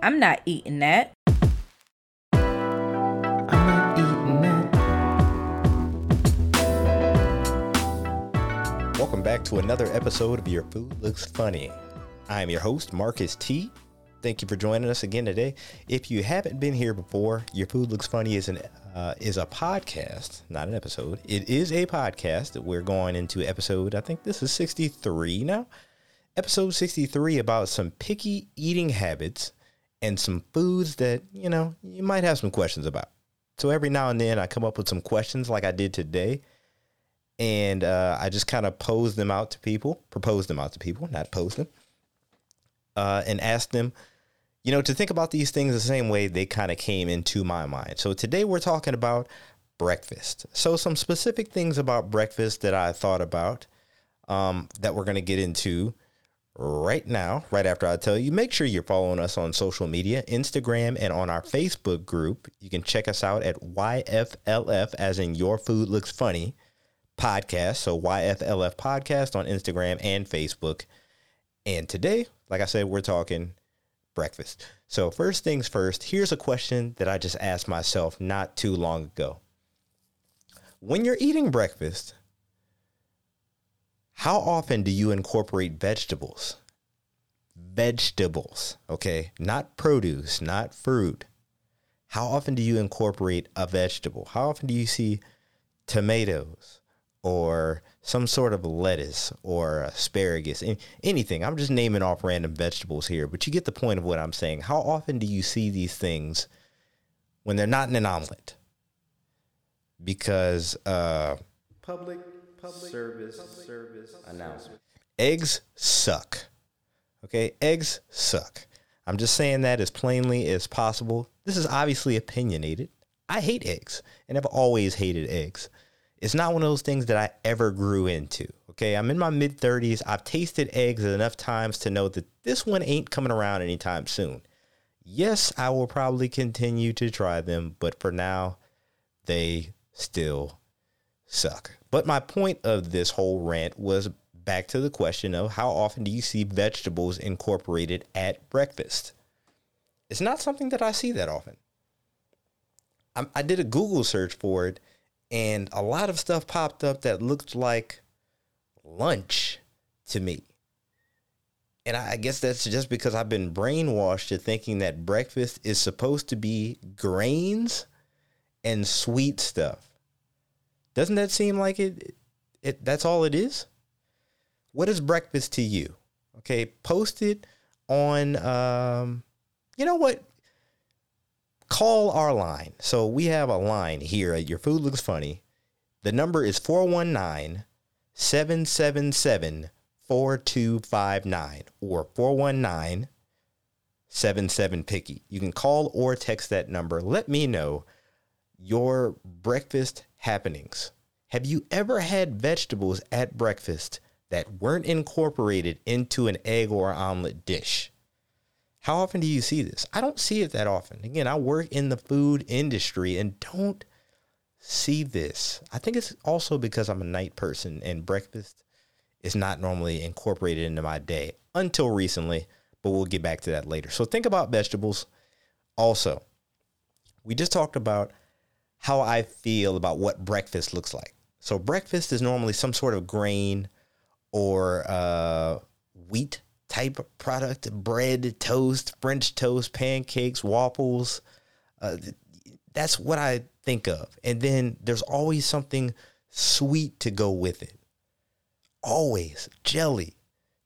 I'm not eating that. I'm not eating that. Welcome back to another episode of Your Food Looks Funny. I'm your host, Marcus T. Thank you for joining us again today. If you haven't been here before, Your Food Looks Funny is an uh, is a podcast, not an episode. It is a podcast. We're going into episode, I think this is 63 now. Episode 63 about some picky eating habits and some foods that, you know, you might have some questions about. So every now and then I come up with some questions like I did today. And uh, I just kind of pose them out to people, propose them out to people, not pose them, uh, and ask them, you know, to think about these things the same way they kind of came into my mind. So today we're talking about breakfast. So some specific things about breakfast that I thought about um, that we're going to get into right now, right after I tell you. Make sure you're following us on social media, Instagram, and on our Facebook group. You can check us out at YFLF, as in Your Food Looks Funny podcast. So YFLF podcast on Instagram and Facebook. And today, like I said, we're talking breakfast. So, first things first, here's a question that I just asked myself not too long ago. When you're eating breakfast, how often do you incorporate vegetables? Vegetables, okay? Not produce, not fruit. How often do you incorporate a vegetable? How often do you see tomatoes or some sort of lettuce or asparagus, anything. I'm just naming off random vegetables here, but you get the point of what I'm saying. How often do you see these things when they're not in an omelet? Because uh, public public service public service announcement. Eggs suck. Okay, eggs suck. I'm just saying that as plainly as possible. This is obviously opinionated. I hate eggs and I've always hated eggs. It's not one of those things that I ever grew into. Okay. I'm in my mid 30s. I've tasted eggs enough times to know that this one ain't coming around anytime soon. Yes, I will probably continue to try them, but for now, they still suck. But my point of this whole rant was back to the question of how often do you see vegetables incorporated at breakfast? It's not something that I see that often. I, I did a Google search for it and a lot of stuff popped up that looked like lunch to me. And I guess that's just because I've been brainwashed to thinking that breakfast is supposed to be grains and sweet stuff. Doesn't that seem like it, it that's all it is? What is breakfast to you? Okay, post it on um you know what? call our line. So we have a line here at Your Food Looks Funny. The number is 419 777 4259 or 419 77 Picky. You can call or text that number. Let me know your breakfast happenings. Have you ever had vegetables at breakfast that weren't incorporated into an egg or omelet dish? How often do you see this? I don't see it that often. Again, I work in the food industry and don't see this. I think it's also because I'm a night person and breakfast is not normally incorporated into my day until recently, but we'll get back to that later. So think about vegetables. Also, we just talked about how I feel about what breakfast looks like. So breakfast is normally some sort of grain or uh, wheat type product bread, toast, French toast, pancakes, waffles. Uh, that's what I think of. And then there's always something sweet to go with it. Always jelly,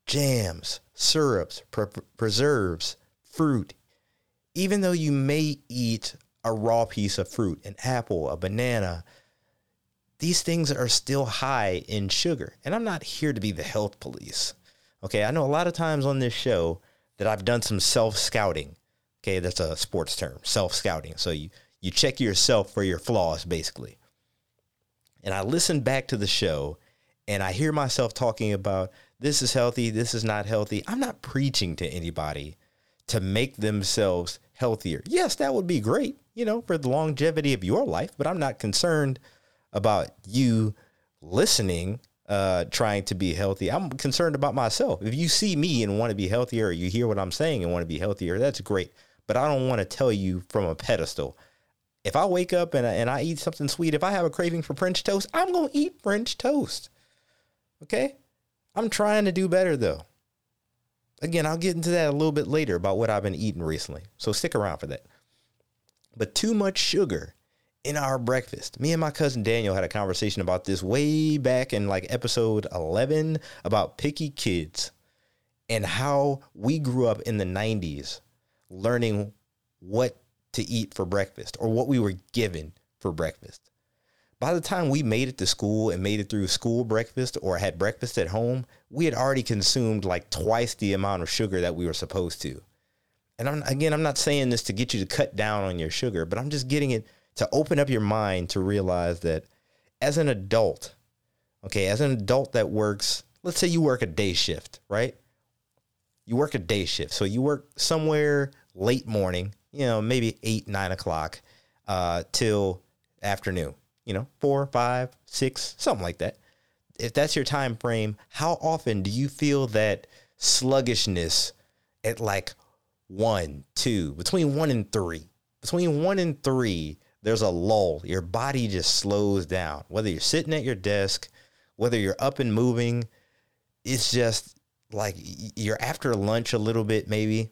jams, syrups, pre- preserves, fruit. Even though you may eat a raw piece of fruit, an apple, a banana, these things are still high in sugar. And I'm not here to be the health police. Okay, I know a lot of times on this show that I've done some self scouting. Okay, that's a sports term, self scouting. So you you check yourself for your flaws, basically. And I listen back to the show, and I hear myself talking about this is healthy, this is not healthy. I'm not preaching to anybody to make themselves healthier. Yes, that would be great, you know, for the longevity of your life, but I'm not concerned about you listening uh, trying to be healthy. I'm concerned about myself. If you see me and want to be healthier, or you hear what I'm saying and want to be healthier, that's great. but I don't want to tell you from a pedestal. If I wake up and I, and I eat something sweet, if I have a craving for French toast, I'm going to eat French toast. Okay? I'm trying to do better though. Again, I'll get into that a little bit later about what I've been eating recently. So stick around for that. But too much sugar in our breakfast. Me and my cousin Daniel had a conversation about this way back in like episode 11 about picky kids and how we grew up in the 90s learning what to eat for breakfast or what we were given for breakfast. By the time we made it to school and made it through school breakfast or had breakfast at home, we had already consumed like twice the amount of sugar that we were supposed to. And I'm, again, I'm not saying this to get you to cut down on your sugar, but I'm just getting it to open up your mind to realize that as an adult, okay, as an adult that works, let's say you work a day shift, right? You work a day shift. So you work somewhere late morning, you know, maybe eight, nine o'clock uh, till afternoon you know, four, five, six, something like that. If that's your time frame, how often do you feel that sluggishness at like one, two, between one and three? Between one and three, there's a lull. Your body just slows down. Whether you're sitting at your desk, whether you're up and moving, it's just like you're after lunch a little bit, maybe.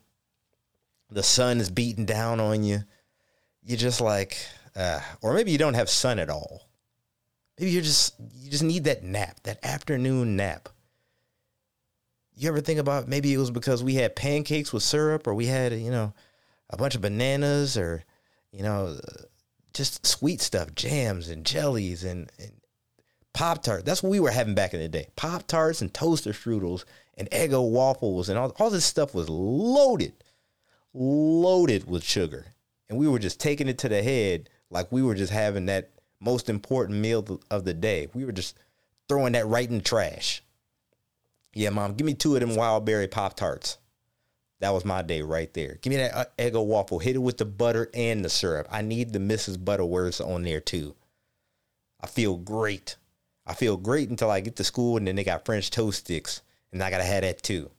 The sun is beating down on you. You're just like, uh, or maybe you don't have sun at all. Maybe you're just you just need that nap, that afternoon nap. You ever think about maybe it was because we had pancakes with syrup, or we had you know a bunch of bananas, or you know just sweet stuff, jams and jellies and, and Pop Tart. That's what we were having back in the day. Pop Tarts and toaster strudels and Eggo waffles and all, all this stuff was loaded, loaded with sugar. And we were just taking it to the head like we were just having that most important meal of the day. We were just throwing that right in the trash. Yeah, mom, give me two of them wild berry pop tarts. That was my day right there. Give me that uh, Eggo waffle. Hit it with the butter and the syrup. I need the Mrs. Butterworths on there too. I feel great. I feel great until I get to school and then they got French toast sticks and I gotta have that too.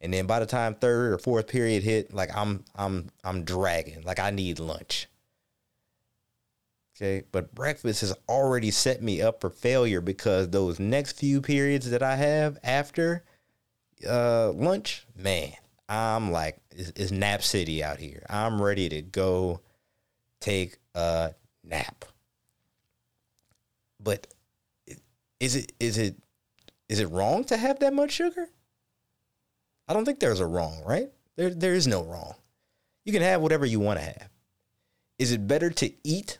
And then by the time third or fourth period hit, like I'm I'm I'm dragging. Like I need lunch. Okay. But breakfast has already set me up for failure because those next few periods that I have after uh, lunch, man, I'm like, it's, it's nap city out here. I'm ready to go take a nap. But is it is it is it wrong to have that much sugar? I don't think there's a wrong, right? There there is no wrong. You can have whatever you want to have. Is it better to eat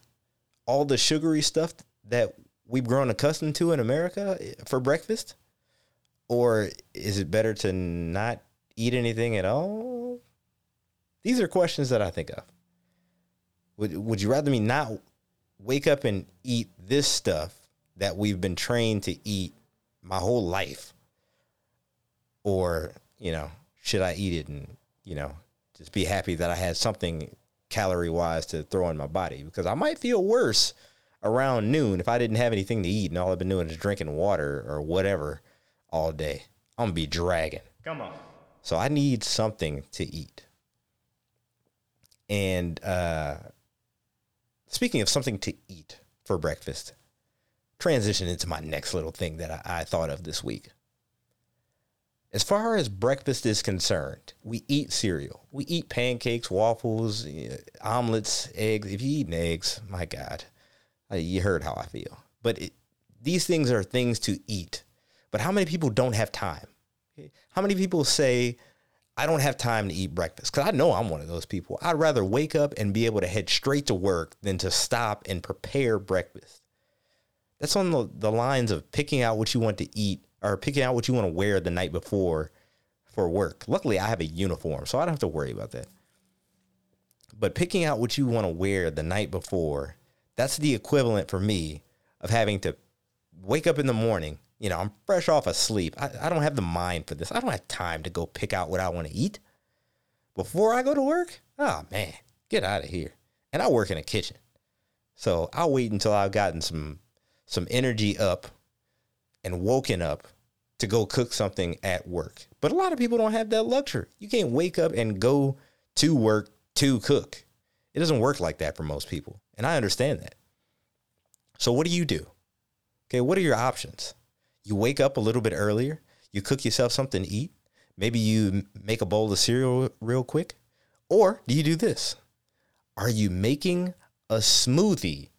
all the sugary stuff that we've grown accustomed to in America eh, for breakfast? Or is it better to not eat anything at all? These are questions that I think of. Would, would you rather me not wake up and eat this stuff that we've been trained to eat my whole life? Or, you know, should I eat it and, you know, just be happy that I had something calorie wise to throw in my body because I might feel worse around noon if I didn't have anything to eat and all I've been doing is drinking water or whatever all day. I'm gonna be dragging. Come on. So I need something to eat. And uh, speaking of something to eat for breakfast, transition into my next little thing that I, I thought of this week. As far as breakfast is concerned, we eat cereal. We eat pancakes, waffles, eh, omelets, eggs. If you eat eggs, my God, you heard how I feel. But it, these things are things to eat. But how many people don't have time? How many people say, I don't have time to eat breakfast? Because I know I'm one of those people. I'd rather wake up and be able to head straight to work than to stop and prepare breakfast. That's on the, the lines of picking out what you want to eat or picking out what you want to wear the night before for work. Luckily, I have a uniform, so I don't have to worry about that. But picking out what you want to wear the night before, that's the equivalent for me of having to wake up in the morning. You know, I'm fresh off of sleep. I, I don't have the mind for this. I don't have time to go pick out what I want to eat before I go to work. Oh, man, get out of here. And I work in a kitchen. So I'll wait until I've gotten some some energy up and woken up to go cook something at work. But a lot of people don't have that luxury. You can't wake up and go to work to cook. It doesn't work like that for most people. And I understand that. So what do you do? Okay, what are your options? You wake up a little bit earlier, you cook yourself something to eat. Maybe you make a bowl of cereal real quick. Or do you do this? Are you making a smoothie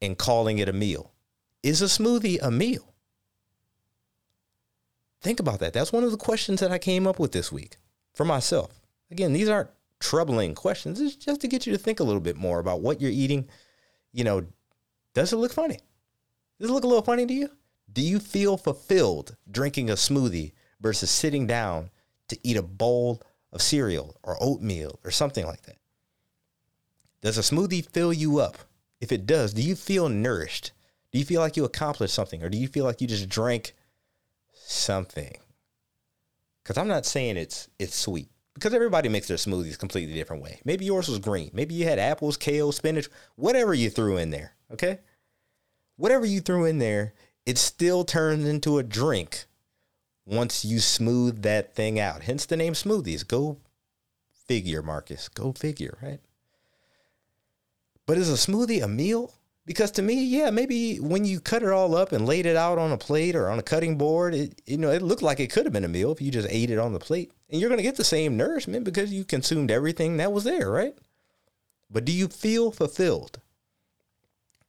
and calling it a meal? Is a smoothie a meal? Think about that. That's one of the questions that I came up with this week for myself. Again, these aren't troubling questions. It's just to get you to think a little bit more about what you're eating. You know, does it look funny? Does it look a little funny to you? Do you feel fulfilled drinking a smoothie versus sitting down to eat a bowl of cereal or oatmeal or something like that? Does a smoothie fill you up? If it does, do you feel nourished? Do you feel like you accomplished something or do you feel like you just drank something? Cuz I'm not saying it's it's sweet because everybody makes their smoothies completely different way. Maybe yours was green. Maybe you had apples, kale, spinach, whatever you threw in there, okay? Whatever you threw in there, it still turns into a drink once you smooth that thing out. Hence the name smoothies. Go figure, Marcus. Go figure, right? But is a smoothie a meal? Because to me, yeah, maybe when you cut it all up and laid it out on a plate or on a cutting board, it you know it looked like it could have been a meal if you just ate it on the plate, and you're going to get the same nourishment because you consumed everything that was there, right? But do you feel fulfilled?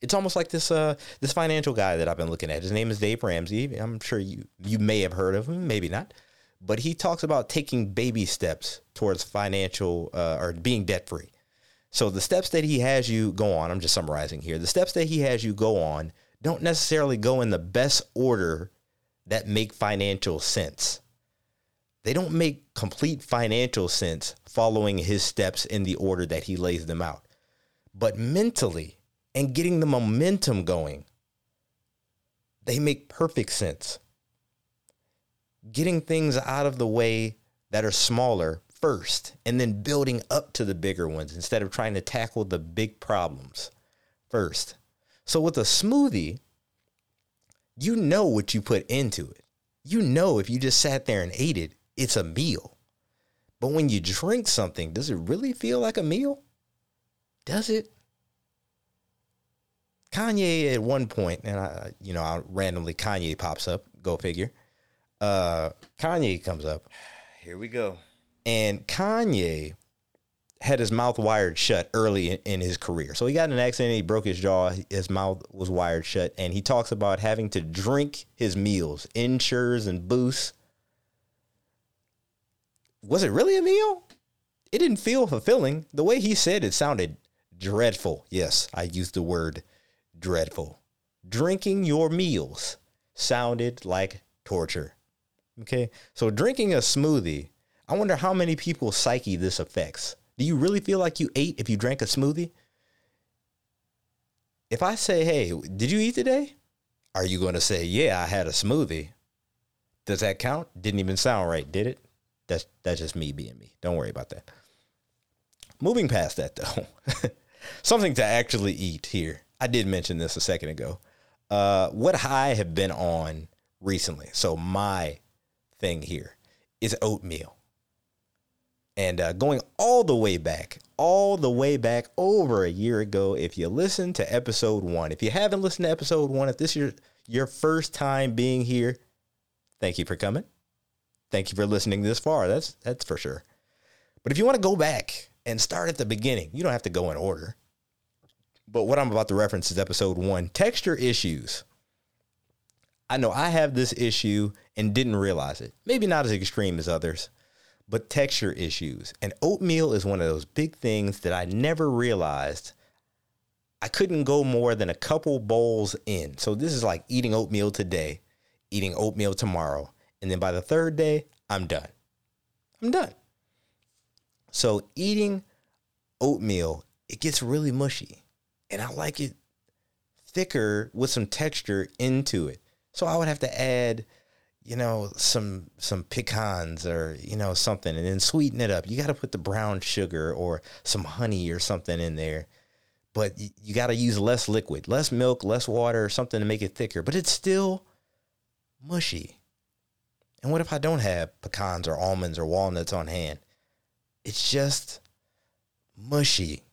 It's almost like this uh this financial guy that I've been looking at. His name is Dave Ramsey. I'm sure you you may have heard of him, maybe not, but he talks about taking baby steps towards financial uh, or being debt free. So the steps that he has you go on, I'm just summarizing here. The steps that he has you go on don't necessarily go in the best order that make financial sense. They don't make complete financial sense following his steps in the order that he lays them out. But mentally and getting the momentum going, they make perfect sense. Getting things out of the way that are smaller first and then building up to the bigger ones instead of trying to tackle the big problems first. So with a smoothie, you know what you put into it. You know if you just sat there and ate it, it's a meal. But when you drink something, does it really feel like a meal? Does it? Kanye at one point, and I, you know, I randomly Kanye pops up. Go figure. Uh, Kanye comes up. Here we go. And Kanye had his mouth wired shut early in, in, his career. So he got in an accident, he broke his jaw, his mouth was wired shut, and he talks about having to drink his meals, Ensures and boosts. Was it really a meal? It didn't feel fulfilling. The way he said it sounded dreadful. Yes, I used the word dreadful. Drinking your meals sounded like torture. Okay, so drinking a smoothie I wonder how many people's psyche this affects. Do you really feel like you ate if you drank a smoothie? If I say, hey, did you eat today? Are you going to say, yeah, I had a smoothie? Does that count? Didn't even sound right, did it? That's that's just me being me. Don't worry about that. Moving past that though, something to actually eat here. I did mention this a second ago. Uh, what I have been on recently. So my thing here is oatmeal and uh, going all the way back, all the way back over a year ago. If you listen to episode one, if you haven't listened to episode one, if this is your, your first time being here, thank you for coming. Thank you for listening this far. That's that's for sure. But if you want to go back and start at the beginning, you don't have to go in order. But what I'm about to reference is episode one texture issues. I know I have this issue and didn't realize it. Maybe not as extreme as others but texture issues. And oatmeal is one of those big things that I never realized I couldn't go more than a couple bowls in. So this is like eating oatmeal today, eating oatmeal tomorrow. And then by the third day, I'm done. I'm done. So eating oatmeal, it gets really mushy. And I like it thicker with some texture into it. So I would have to add you know, some some pecans or you know something, and then sweeten it up. You got to put the brown sugar or some honey or something in there, but you, you got to use less liquid, less milk, less water, or something to make it thicker. But it's still mushy. And what if I don't have pecans or almonds or walnuts on hand? It's just mushy.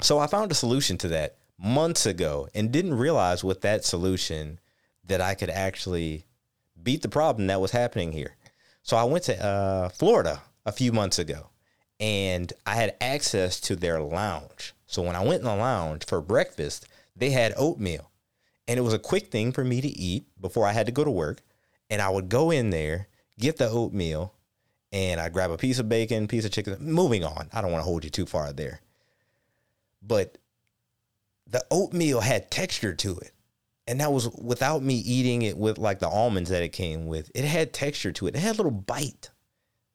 So I found a solution to that months ago and didn't realize with that solution that I could actually beat the problem that was happening here. So I went to uh, Florida a few months ago and I had access to their lounge. So when I went in the lounge for breakfast, they had oatmeal. And it was a quick thing for me to eat before I had to go to work. And I would go in there, get the oatmeal, and I grab a piece of bacon, piece of chicken. Moving on. I don't want to hold you too far there. But the oatmeal had texture to it. And that was without me eating it with like the almonds that it came with. It had texture to it. It had a little bite.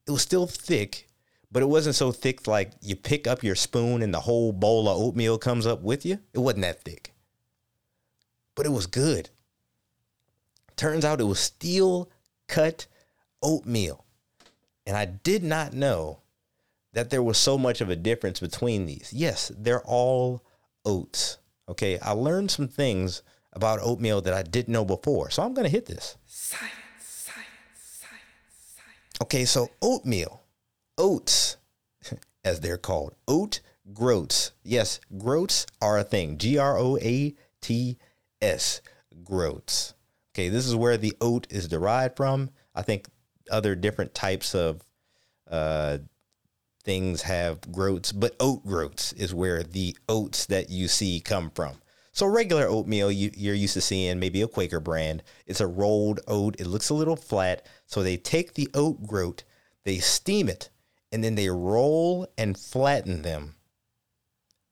It was still thick, but it wasn't so thick like you pick up your spoon and the whole bowl of oatmeal comes up with you. It wasn't that thick. But it was good. Turns out it was steel cut oatmeal. And I did not know that there was so much of a difference between these. Yes, they're all oats. Okay, I learned some things about oatmeal that I didn't know before. So I'm going to hit this. Science, science, science, science. Okay, so oatmeal, oats, as they're called, oat groats. Yes, groats are a thing. G R O A T S, groats. Okay, this is where the oat is derived from. I think other different types of uh, things have groats, but oat groats is where the oats that you see come from. So regular oatmeal you, you're used to seeing maybe a Quaker brand. It's a rolled oat. It looks a little flat. So they take the oat groat, they steam it, and then they roll and flatten them.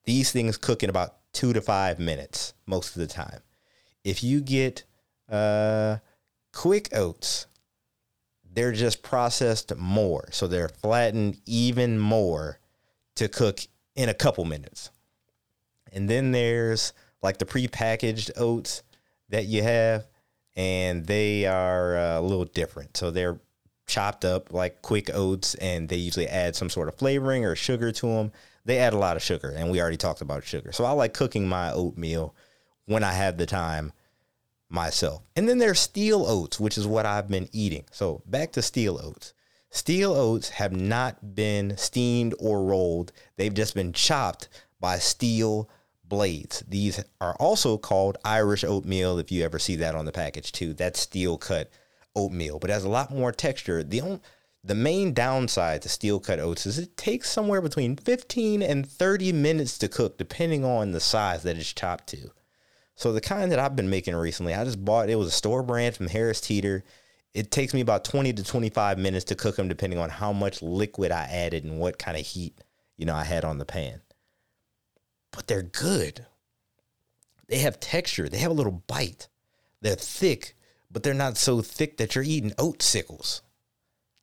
These things cook in about two to five minutes most of the time. If you get uh, quick oats, they're just processed more. So they're flattened even more to cook in a couple minutes. And then there's like the prepackaged oats that you have, and they are uh, a little different. So they're chopped up like quick oats, and they usually add some sort of flavoring or sugar to them. They add a lot of sugar, and we already talked about sugar. So I like cooking my oatmeal when I have the time myself. And then there's steel oats, which is what I've been eating. So back to steel oats. Steel oats have not been steamed or rolled. They've just been chopped by steel blades. These are also called Irish oatmeal if you ever see that on the package too. That's steel cut oatmeal, but has a lot more texture. The only, the main downside to steel cut oats is it takes somewhere between 15 and 30 minutes to cook depending on the size that it's chopped to. So the kind that I've been making recently, I just bought it was a store brand from Harris Teeter. It takes me about 20 to 25 minutes to cook them depending on how much liquid I added and what kind of heat, you know, I had on the pan. But they're good. They have texture. They have a little bite. They're thick, but they're not so thick that you're eating oat sickles.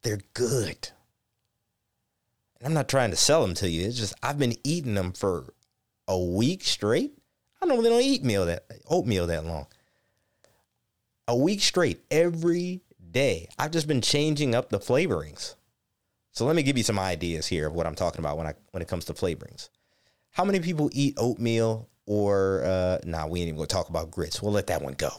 They're good. And I'm not trying to sell them to you. It's just I've been eating them for a week straight I normally don't eat meal that oatmeal that long. A week straight, every day. I've just been changing up the flavorings. So let me give you some ideas here of what I'm talking about when I when it comes to flavorings. How many people eat oatmeal or uh nah, we ain't even gonna talk about grits. We'll let that one go.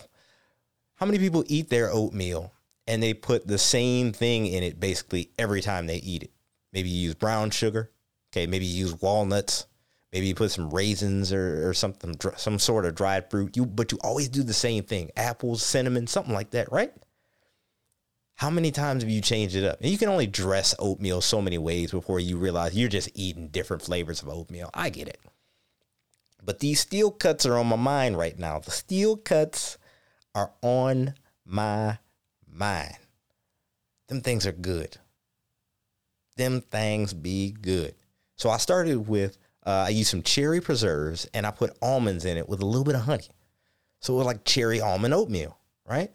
How many people eat their oatmeal and they put the same thing in it basically every time they eat it? Maybe you use brown sugar. Okay, maybe you use walnuts. Maybe you put some raisins or, or something, some sort of dried fruit. You, but you always do the same thing: apples, cinnamon, something like that, right? How many times have you changed it up? And you can only dress oatmeal so many ways before you realize you're just eating different flavors of oatmeal. I get it. But these steel cuts are on my mind right now. The steel cuts are on my mind. Them things are good. Them things be good. So I started with uh, I used some cherry preserves and I put almonds in it with a little bit of honey. So it was like cherry almond oatmeal, right?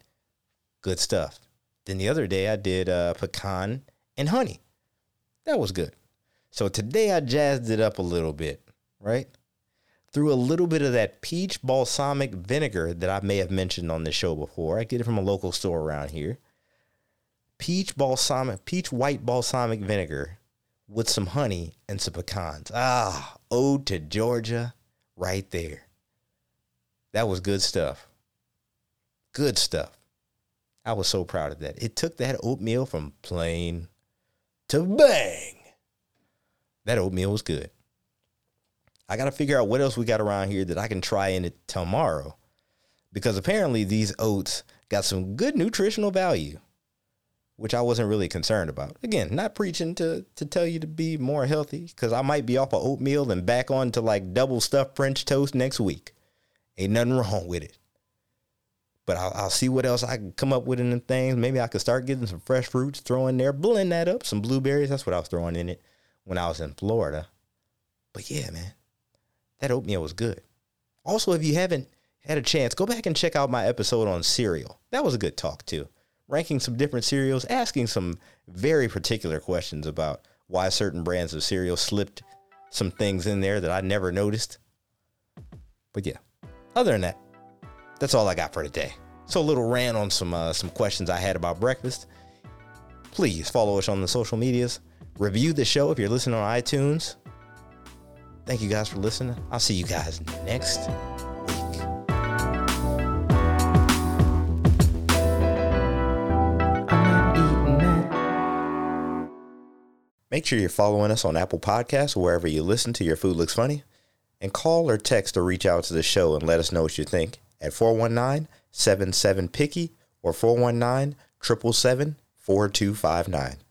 Good stuff. Then the other day I did uh, pecan and honey. That was good. So today I jazzed it up a little bit, right? Threw a little bit of that peach balsamic vinegar that I may have mentioned on the show before. I get it from a local store around here. Peach balsamic, peach white balsamic vinegar with some honey and some pecans. Ah, ode to Georgia right there. That was good stuff. Good stuff. I was so proud of that. It took that oatmeal from plain to bang. That oatmeal was good. I got to figure out what else we got around here that I can try in it tomorrow because apparently these oats got some good nutritional value, which I wasn't really concerned about. Again, not preaching to to tell you to be more healthy because I might be off of oatmeal and back on to like double stuffed French toast next week. Ain't nothing wrong with it. But I'll, I'll see what else I can come up with in the things. Maybe I could start getting some fresh fruits, throw in there, blend that up, some blueberries. That's what I was throwing in it when I was in Florida. But yeah, man, that oatmeal was good. Also, if you haven't had a chance, go back and check out my episode on cereal. That was a good talk too. Ranking some different cereals, asking some very particular questions about why certain brands of cereal slipped some things in there that I never noticed. But yeah, other than that, that's all I got for today. So a little rant on some uh, some questions I had about breakfast. Please follow us on the social medias. Review the show if you're listening on iTunes. Thank you guys for listening. I'll see you guys next. Make sure you're following us on Apple Podcasts wherever you listen to Your Food Looks Funny. And call or text or reach out to the show and let us know what you think at 419 77 Picky or 419 777 4259.